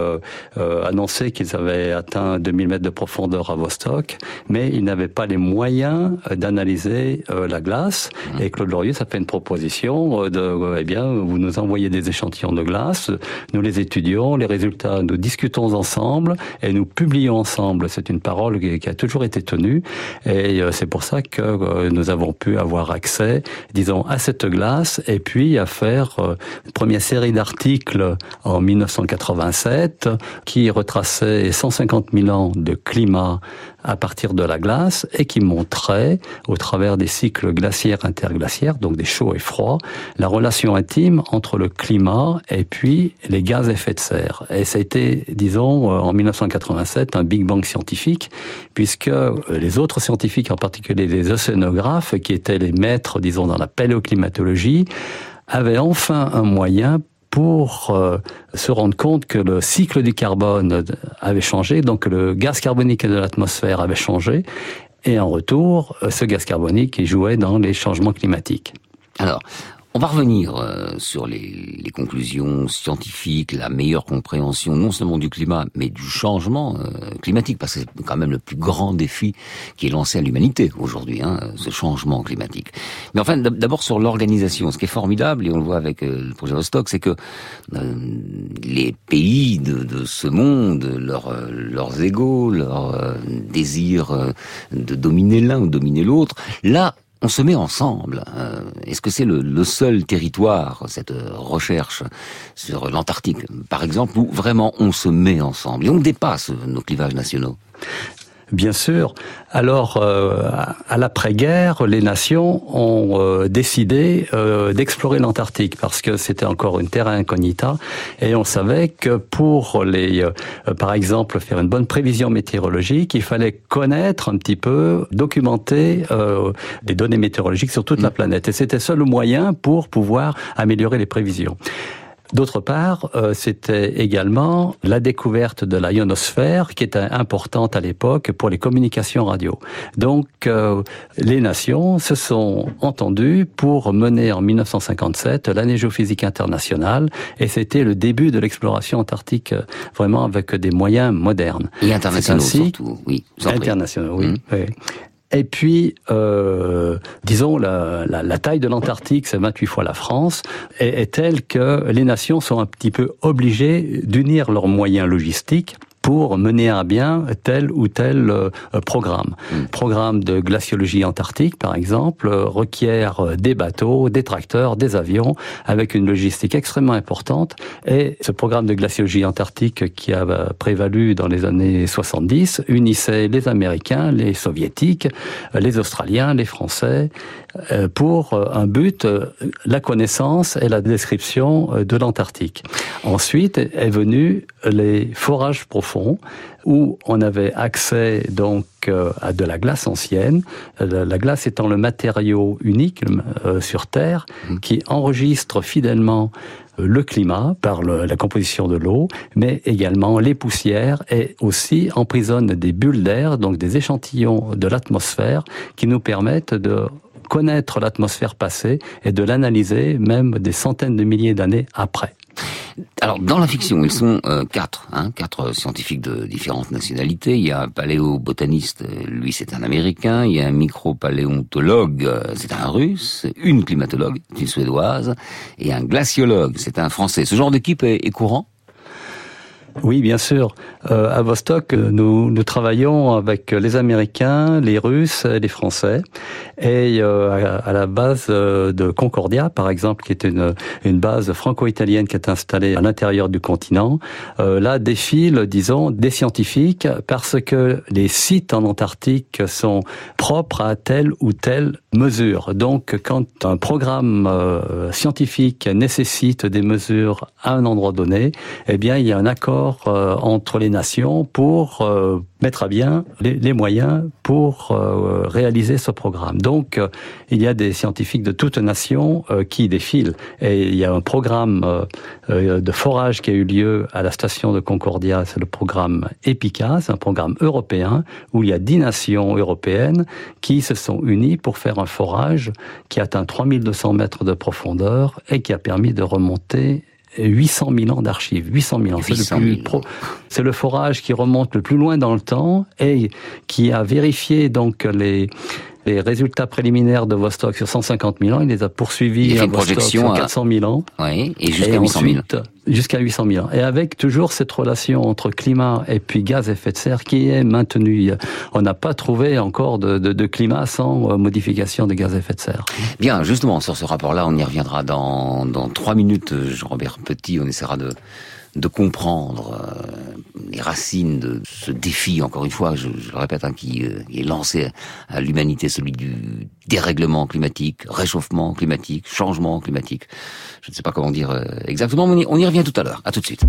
annoncé qu'ils avaient atteint 2000 mètres de profondeur à Vostok, mais ils n'avaient pas les moyens d'analyser la glace. Mmh. Et Claude Lorius a fait une proposition de, eh bien, vous nous envoyez des échantillons de glace, nous les étudions, les résultats nous discutons discutons ensemble et nous publions ensemble. C'est une parole qui a toujours été tenue et c'est pour ça que nous avons pu avoir accès, disons, à cette glace et puis à faire une première série d'articles en 1987 qui retraçait 150 000 ans de climat à partir de la glace et qui montrait, au travers des cycles glaciaires interglaciaires, donc des chauds et froids, la relation intime entre le climat et puis les gaz à effet de serre. Et ça a été, disons, euh, en 1987, un Big Bang scientifique, puisque les autres scientifiques, en particulier les océanographes, qui étaient les maîtres, disons, dans la paléoclimatologie, avaient enfin un moyen pour euh, se rendre compte que le cycle du carbone avait changé, donc le gaz carbonique de l'atmosphère avait changé, et en retour, euh, ce gaz carbonique jouait dans les changements climatiques. On va revenir euh, sur les, les, conclusions scientifiques, la meilleure compréhension non seulement du climat, mais du changement euh, climatique, parce que c'est quand même le plus grand défi qui est lancé à l'humanité aujourd'hui, hein, ce changement climatique. Mais enfin, d'abord sur l'organisation, ce qui est formidable, et on le voit avec euh, le projet Vostok, c'est que les pays de, de, ce monde, leur, leurs égaux, leur désir de dominer l'un ou dominer l'autre, là, on se met ensemble. Euh, est-ce que c'est le, seul territoire, cette recherche sur l'Antarctique, par exemple, où vraiment on se met ensemble et on dépasse nos clivages nationaux? Bien sûr. Alors, euh, à l'après-guerre, les nations ont euh, décidé euh, d'explorer l'Antarctique parce que c'était encore une terre incognita et on savait que pour les, par exemple, faire une bonne prévision météorologique, il fallait connaître un petit peu, documenter des données météorologiques sur toute la mm. planète. Et c'était seul le moyen pour pouvoir améliorer les prévisions. D'autre part, euh, c'était également la découverte de la ionosphère qui était importante à l'époque pour les communications radio. Donc, euh, les nations se sont entendues pour mener en 1957 l'année géophysique internationale et c'était le début de l'exploration antarctique euh, vraiment avec des moyens modernes. Et internationaux surtout, oui. Internationaux, oui. Mmh. oui. Et puis, euh, disons, la, la, taille de l'Antarctique, c'est 28 fois la France, est, est telle que les nations sont un petit peu obligées d'unir leurs moyens logistiques pour mener à bien tel ou tel euh, programme. Mm. Programme de glaciologie antarctique, par exemple, euh, requiert euh, des bateaux, des tracteurs, des avions, avec une logistique extrêmement importante. Et ce programme de glaciologie antarctique qui a prévalu dans les années 70 unissait les Américains, les Soviétiques, les Australiens, les Français, pour un but, la connaissance et la description de l'Antarctique. Ensuite est venu les forages profonds où on avait accès donc euh, à de la glace ancienne, la glace étant le matériau unique euh, sur Terre mmh. qui enregistre fidèlement euh, le climat par la composition de l'eau, mais également les poussières et aussi emprisonne des bulles d'air, donc des échantillons de l'atmosphère qui nous permettent de connaître l'atmosphère passée et de l'analyser même des centaines de milliers d'années après. Alors, dans la fiction, ils sont euh, quatre, hein, quatre scientifiques de différentes nationalités. Il y a un paléobotaniste, lui c'est un Américain. Il y a un micropaléontologue, euh, c'est un Russe. Une climatologue, une Suédoise. Et un glaciologue, c'est un Français. Ce genre d'équipe est courant oui, bien sûr. Euh, à Vostok, nous, nous travaillons avec les Américains, les Russes et les Français. Et euh, à, la base euh, de Concordia, par exemple, qui est une, une base franco-italienne qui est installée à l'intérieur du continent, euh, là défilent, disons, des scientifiques parce que les sites en Antarctique sont propres à telle ou telle mesure. Donc, quand un programme euh, scientifique nécessite des mesures à un endroit donné, eh bien, il y a un accord euh, entre les nations pour euh, mettre à bien les, moyens pour euh, réaliser ce programme. Donc, il y a des scientifiques de toutes nations qui défilent. Et il y a un programme de forage qui a eu lieu à la station de Concordia, c'est le programme EPICA, c'est un programme européen où il y a dix nations européennes qui se sont unies pour faire un forage qui atteint 3200 mètres de profondeur et qui a permis de remonter 800 000 ans d'archives. 800 000 ans. C'est le, c'est le forage qui remonte le plus loin dans le temps et qui a vérifié donc les, les résultats préliminaires de Vostok sur 150 000 ans. Il les a poursuivis à Vostok sur 400 000 ans. Oui, et jusqu'à 800 000. jusqu'à 800 000 ans. Et avec toujours cette relation entre climat et puis gaz à effet de serre qui est maintenue. On n'a pas trouvé encore de, de, de, climat sans euh, modification des gaz à effet de serre. Bien, justement, sur ce rapport-là, on y reviendra dans, dans trois minutes, Jean-Robert Petit. On essaiera de de comprendre euh, les racines de ce défi, encore une fois, je, je le répète, hein, qui, euh, est lancé à l'humanité, celui du dérèglement climatique, réchauffement climatique, changement climatique. Je ne sais pas comment dire euh, exactement, mais on y, revient tout à l'heure. À tout de suite.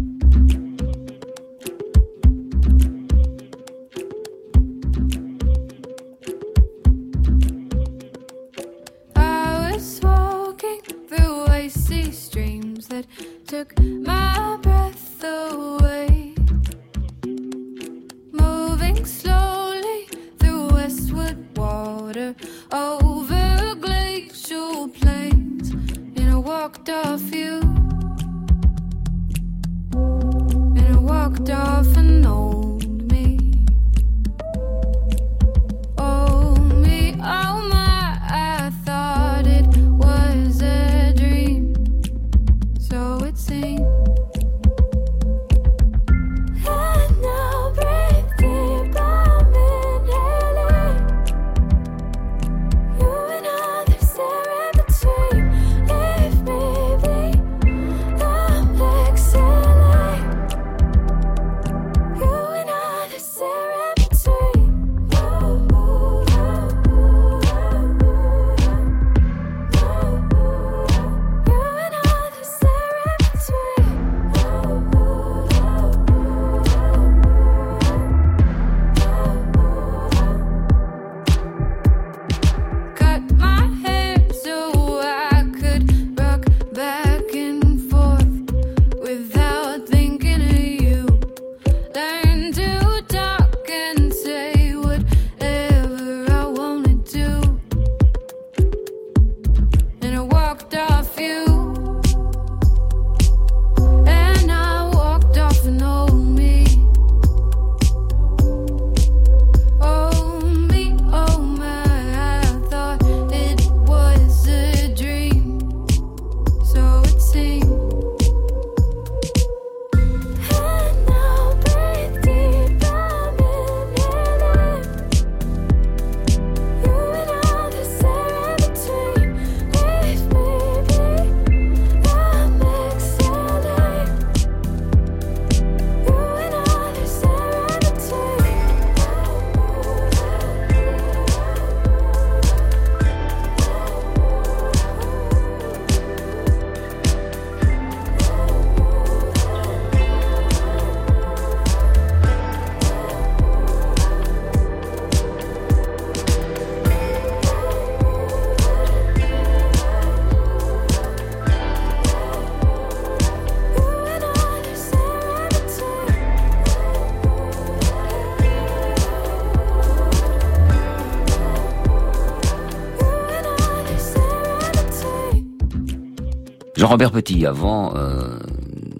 Jean-Robert Petit, avant euh,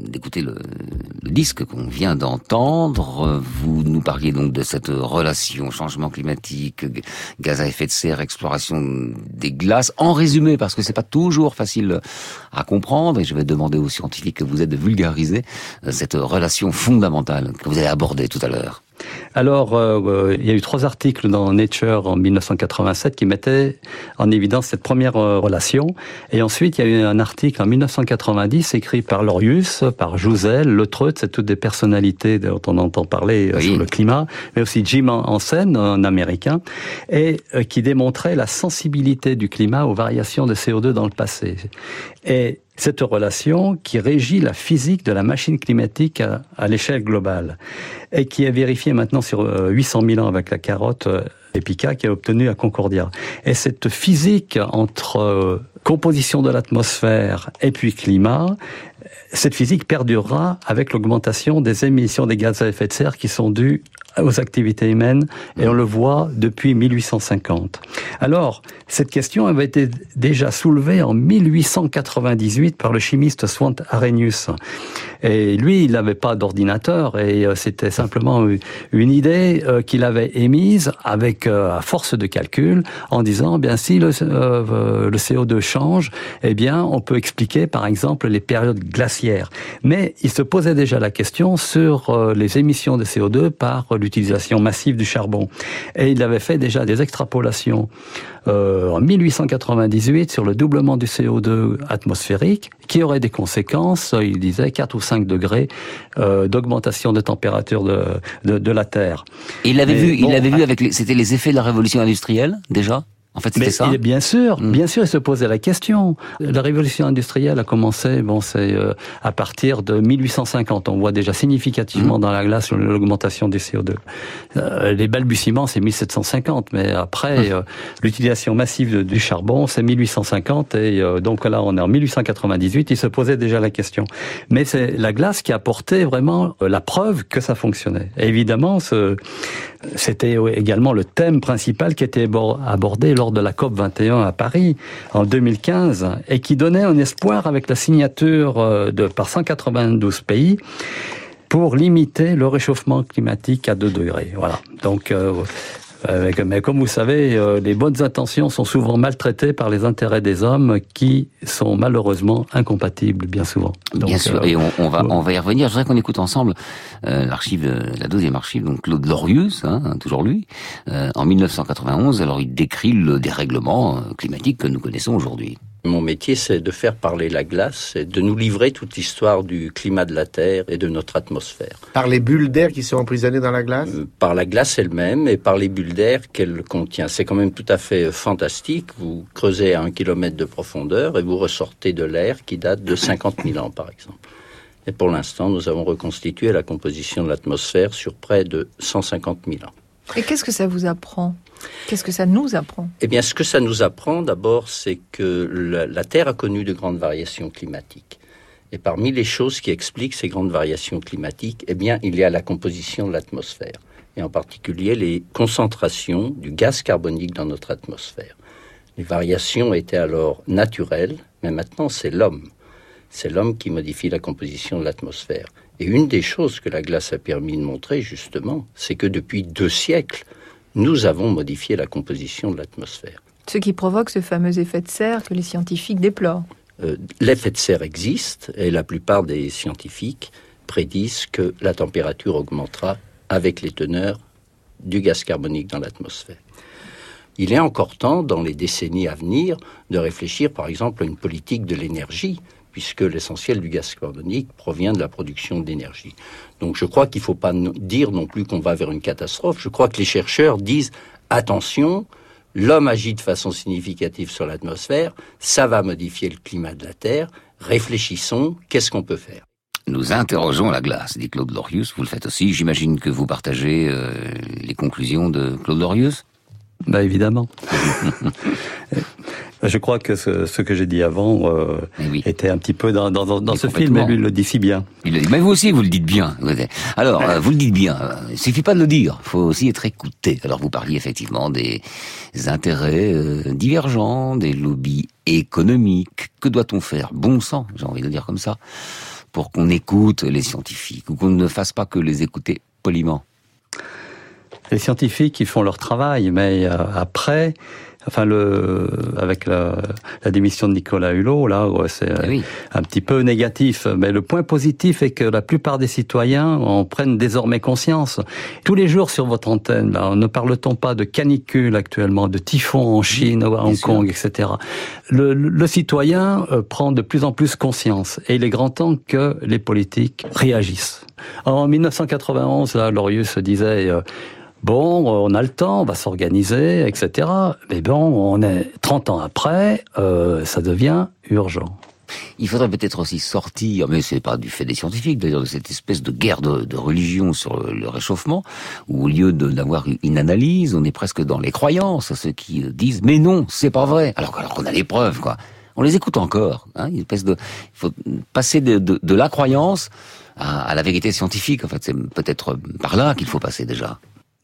d'écouter le, le disque qu'on vient d'entendre, vous nous parliez donc de cette relation changement climatique, gaz à effet de serre, exploration des glaces. En résumé, parce que c'est pas toujours facile à comprendre, et je vais demander aux scientifiques que vous êtes de vulgariser euh, cette relation fondamentale que vous avez abordée tout à l'heure. Alors, euh, euh, il y a eu trois articles dans Nature en 1987 qui mettaient en évidence cette première euh, relation. Et ensuite, il y a eu un article en 1990 écrit par Lorius, par Jouzel, Le Treut, c'est toutes des personnalités dont on entend parler euh, sur le climat, mais aussi Jim Hansen, un américain, et qui démontrait la sensibilité du climat aux variations de CO2 dans le passé. Et cette relation qui régit la physique de la machine climatique à, l'échelle globale et qui est vérifiée maintenant sur euh, 800 000 ans avec la carotte euh, Epica qui a obtenu à Concordia. Et cette physique entre euh, composition de l'atmosphère et puis climat, cette physique perdurera avec l'augmentation des émissions des gaz à effet de serre qui sont dues aux activités humaines et on le voit depuis 1850. Alors, cette question avait été déjà soulevée en 1898 par le chimiste Swant Arrhenius. Et lui, il n'avait pas d'ordinateur et euh, c'était simplement une idée euh, qu'il avait émise avec euh, à force de calcul en disant, eh bien si le, le CO2 change, eh bien on peut expliquer par exemple les périodes Mais il se posait déjà la question sur les émissions de CO2 par l'utilisation massive du charbon. Et il avait fait déjà des extrapolations euh, en 1898 sur le doublement du CO2 atmosphérique, qui aurait des conséquences, il disait 4 ou 5 degrés euh, d'augmentation de température de, de, de, la Terre. Et il l'avait vu, il l'avait vu avec, c'était les effets de la révolution industrielle déjà? En fait, c'était ça. Bien sûr, mm. bien sûr, il se posait la question. La révolution industrielle a commencé, bon, c'est euh, à partir de 1850. On voit déjà significativement mm. dans la glace l'augmentation du CO2. Euh, les balbutiements, c'est 1750, mais après, mm. euh, l'utilisation massive du charbon, c'est 1850, et donc là, on est en 1898. Il se posait déjà la question. Mais c'est la glace qui a apporté vraiment la preuve que ça fonctionnait. Et évidemment, ce, c'était également le thème principal qui était abordé de la COP 21 à Paris en 2015 et qui donnait un espoir avec la signature euh, de par 192 pays pour limiter le réchauffement climatique à 2 degrés. Voilà. Donc euh, mais comme vous savez, euh, les bonnes intentions sont souvent maltraitées par les intérêts des hommes qui sont malheureusement incompatibles bien souvent. bien sûr, euh, et on, va on va y revenir. Je voudrais qu'on écoute ensemble euh, l'archive, la deuxième archive, donc Claude Lorius, hein, toujours lui, en 1991. Alors il décrit le dérèglement climatique que nous connaissons aujourd'hui. Mon métier, c'est de faire parler la glace et de nous livrer toute l'histoire du climat de la Terre et de notre atmosphère. Par les bulles d'air qui sont emprisonnées dans la glace? Euh, Par la glace elle-même et par les bulles d'air qu'elle contient. C'est quand même tout à fait euh, fantastique. Vous creusez à un kilomètre de profondeur et vous ressortez de l'air qui date de 50 000 ans, par exemple. Et pour l'instant, nous avons reconstitué la composition de l'atmosphère sur près de 150 000 ans. Et qu'est-ce que ça vous apprend? Qu'est-ce que ça nous apprend? Eh bien, ce que ça nous apprend, d'abord, c'est que la, Terre a connu de grandes variations climatiques. Et parmi les choses qui expliquent ces grandes variations climatiques, eh bien, il y a la composition de l'atmosphère, et en particulier les concentrations du gaz carbonique dans notre atmosphère. Les variations étaient alors naturelles, mais maintenant c'est l'homme. C'est l'homme qui modifie la composition de l'atmosphère. Et une des choses que la glace a permis de montrer, justement, c'est que depuis deux siècles, nous avons modifié la composition de l'atmosphère. Ce qui provoque ce fameux effet de serre que les scientifiques déplorent. Euh, l'effet de serre existe et la plupart des scientifiques prédisent que la température augmentera avec les teneurs du gaz carbonique dans l'atmosphère. Il est encore temps, dans les décennies à venir, de réfléchir par exemple à une politique de l'énergie puisque l'essentiel du gaz carbonique provient de la production d'énergie. Donc je crois qu'il ne faut pas dire non plus qu'on va vers une catastrophe. Je crois que les chercheurs disent attention, l'homme agit de façon significative sur l'atmosphère, ça va modifier le climat de la Terre, réfléchissons, qu'est-ce qu'on peut faire? Nous interrogeons la glace, dit Claude Lorius. Vous le faites aussi. J'imagine que vous partagez euh, les conclusions de Claude Lorius. Bah évidemment. (laughs) Je crois que ce, que j'ai dit avant euh, était un petit peu dans, dans, ce film, mais lui il le dit si bien. Il le dit. Mais vous aussi, vous le dites bien. Alors, euh, vous le dites bien. Il suffit pas de le dire. Il faut aussi être écouté. Alors, vous parliez effectivement des intérêts euh, divergents, des lobbies économiques. Que doit-on faire? Bon sang, j'ai envie de dire comme ça, pour qu'on écoute les scientifiques ou qu'on ne fasse pas que les écouter poliment. Les scientifiques, ils font leur travail, mais après, enfin le avec la, la, démission de Nicolas Hulot là c'est eh un petit peu négatif. Mais le point positif est que la plupart des citoyens en prennent désormais conscience. Tous les jours sur votre antenne là ne parle-t-on pas de canicule actuellement de typhon en Chine à Hong Kong etc le, le, citoyen euh, prend de plus en plus conscience. Et il est grand temps que les politiques réagissent. En 1991 là Lorius se disait euh, Bon, on a le temps, on va s'organiser, etc. Mais bon, on est 30 ans après, euh, ça devient urgent. Il faudrait peut-être aussi sortir, mais c'est pas du fait des scientifiques d'ailleurs, de cette espèce de guerre de, religion sur le réchauffement, où au lieu d'avoir une analyse, on est presque dans les croyances, ceux qui disent mais non, c'est pas vrai, alors, qu'on a les preuves, quoi. On les écoute encore. Hein, de, il faut passer de la croyance à, à la vérité scientifique. En fait, c'est peut-être par là qu'il faut passer déjà.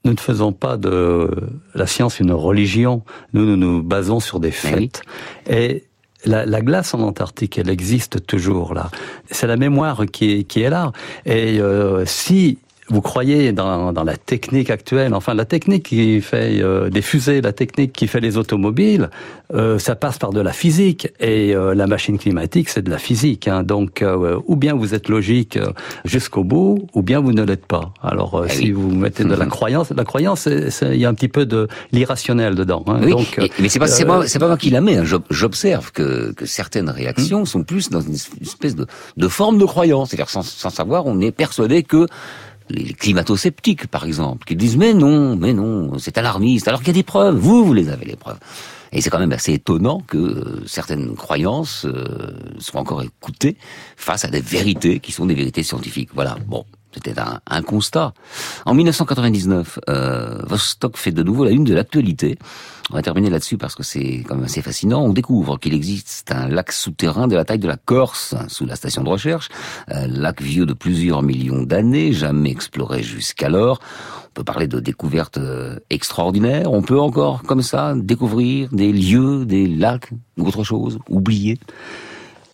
Nous ne faisons pas de la science une religion. Nous, nous nous basons sur des faits. Et la, la, glace en Antarctique, elle existe toujours là. C'est la mémoire qui est, qui est là. Et euh, si vous croyez dans, dans, la technique actuelle, enfin la technique qui fait euh, des fusées, la technique qui fait les automobiles, euh, ça passe par de la physique et euh, la machine climatique c'est de la physique. Hein, donc euh, ou bien vous êtes logique euh, jusqu'au bout, ou bien vous ne l'êtes pas. Alors Eh si oui. vous mettez de la Mhm. croyance, la croyance il y a un petit peu de l'irrationnel dedans. Hein, Oui, donc, et- mais c'est pas, c'est euh, pas, pas moi qui la mets. hein. J'ob- J'observe que, que certaines réactions sont plus dans une espèce de, de forme de croyance. C'est-à-dire sans, sans savoir, on est persuadé que les climato-sceptiques, par exemple, qui disent mais non, mais non, c'est alarmiste, alors qu'il y a des preuves. Vous, vous les avez les preuves. Et c'est quand même assez étonnant que euh, certaines croyances euh, soient encore écoutées face à des vérités qui sont des vérités scientifiques. Voilà. Bon. C'était un, constat. En 1999, euh, Vostok fait de nouveau la une de l'actualité. On va terminer là-dessus parce que c'est quand même assez fascinant. On découvre qu'il existe un lac souterrain de la taille de la Corse sous la station de recherche, un lac vieux de plusieurs millions d'années, jamais exploré jusqu'alors. On peut parler de découvertes euh, extraordinaires. On peut encore, comme ça, découvrir des lieux, des lacs ou autre chose, oubliés.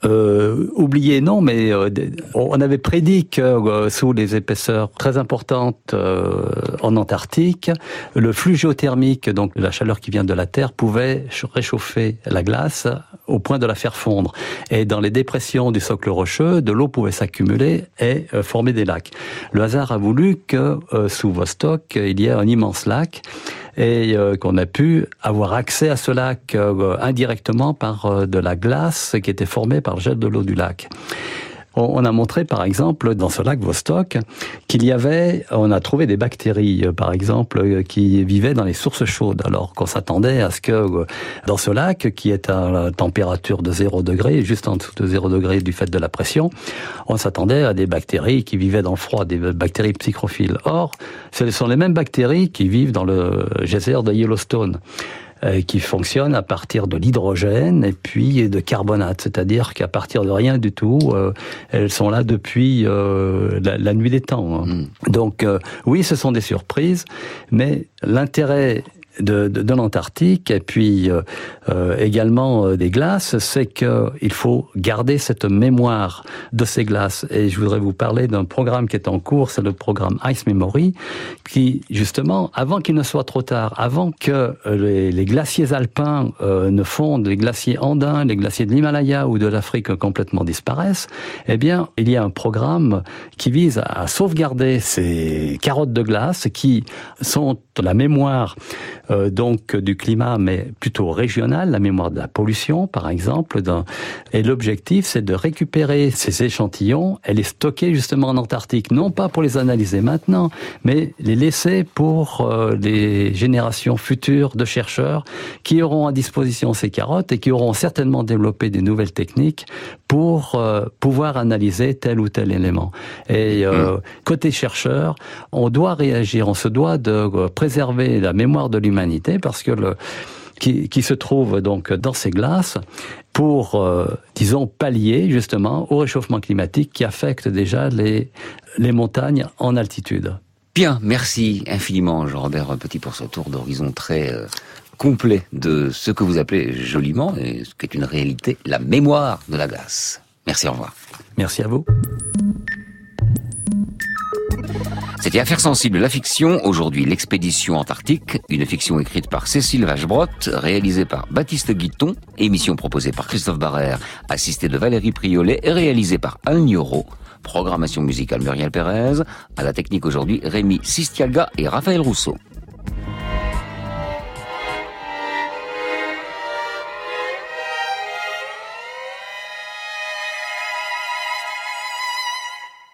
Euh, oublié, non, mais euh, on avait prédit que euh, sous les épaisseurs très importantes euh, en Antarctique, le flux géothermique, donc la chaleur qui vient de la Terre, pouvait ch- réchauffer la glace au point de la faire fondre. Et dans les dépressions du socle rocheux, de l'eau pouvait s'accumuler et euh, former des lacs. Le hasard a voulu que euh, sous Vostok, il y ait un immense lac et euh, qu'on a pu avoir accès à ce lac euh, indirectement par euh, de la glace qui était formée par le gel de l'eau du lac. On a montré, par exemple, dans ce lac Vostok, qu'il y avait, on a trouvé des bactéries, euh, par exemple, euh, qui vivaient dans les sources chaudes, alors qu'on s'attendait à ce que euh, dans ce lac, qui est à la température de 0 degré, juste en dessous de 0 degré du fait de la pression, on s'attendait à des bactéries qui vivaient dans le froid, des bactéries psychrophiles. Or, ce sont les mêmes bactéries qui vivent dans le geyser de Yellowstone qui fonctionnent à partir de l'hydrogène et puis de carbonate, c'est-à-dire qu'à partir de rien du tout, euh, elles sont là depuis euh, la, la nuit des temps. hein. Donc euh, oui, ce sont des surprises, mais l'intérêt de, de, de l'Antarctique et puis euh, euh, également euh, des glaces, c'est que il faut garder cette mémoire de ces glaces. Et je voudrais vous parler d'un programme qui est en cours, c'est le programme Ice Memory, qui justement, avant qu'il ne soit trop tard, avant que euh, les, les glaciers alpins euh, ne fondent, les glaciers andins, les glaciers de l'Himalaya ou de l'Afrique complètement disparaissent, eh bien, il y a un programme qui vise à sauvegarder ces carottes de glace qui sont la mémoire euh, donc du climat, mais plutôt régional, la mémoire de la pollution, par exemple. Et l'objectif, c'est de récupérer ces échantillons et les stocker justement en Antarctique, non pas pour les analyser maintenant, mais les laisser pour euh, les générations futures de chercheurs qui auront à disposition ces carottes et qui auront certainement développé des nouvelles techniques pour euh, pouvoir analyser tel ou tel élément. Et euh, côté chercheur, on doit réagir, on se doit de préserver la mémoire de l'humanité parce que le qui, qui, se trouve donc dans ces glaces pour, euh, disons, pallier justement au réchauffement climatique qui affecte déjà les, les montagnes en altitude. Bien, merci infiniment Jean-Robert Petit pour ce tour d'horizon très euh, complet de ce que vous appelez joliment, et ce qui est une réalité, la mémoire de la glace. Merci, au revoir. Merci à vous. C'était Affaires sensibles, la fiction. Aujourd'hui, l'expédition antarctique, une fiction écrite par Cécile Vachebrot, réalisée par Baptiste Guiton, émission proposée par Christophe Barrère, assistée de Valérie Priolet et réalisée par Alain Nioro. Programmation musicale Muriel Pérez. À la technique aujourd'hui, Rémi Sistialga et Raphaël Rousseau.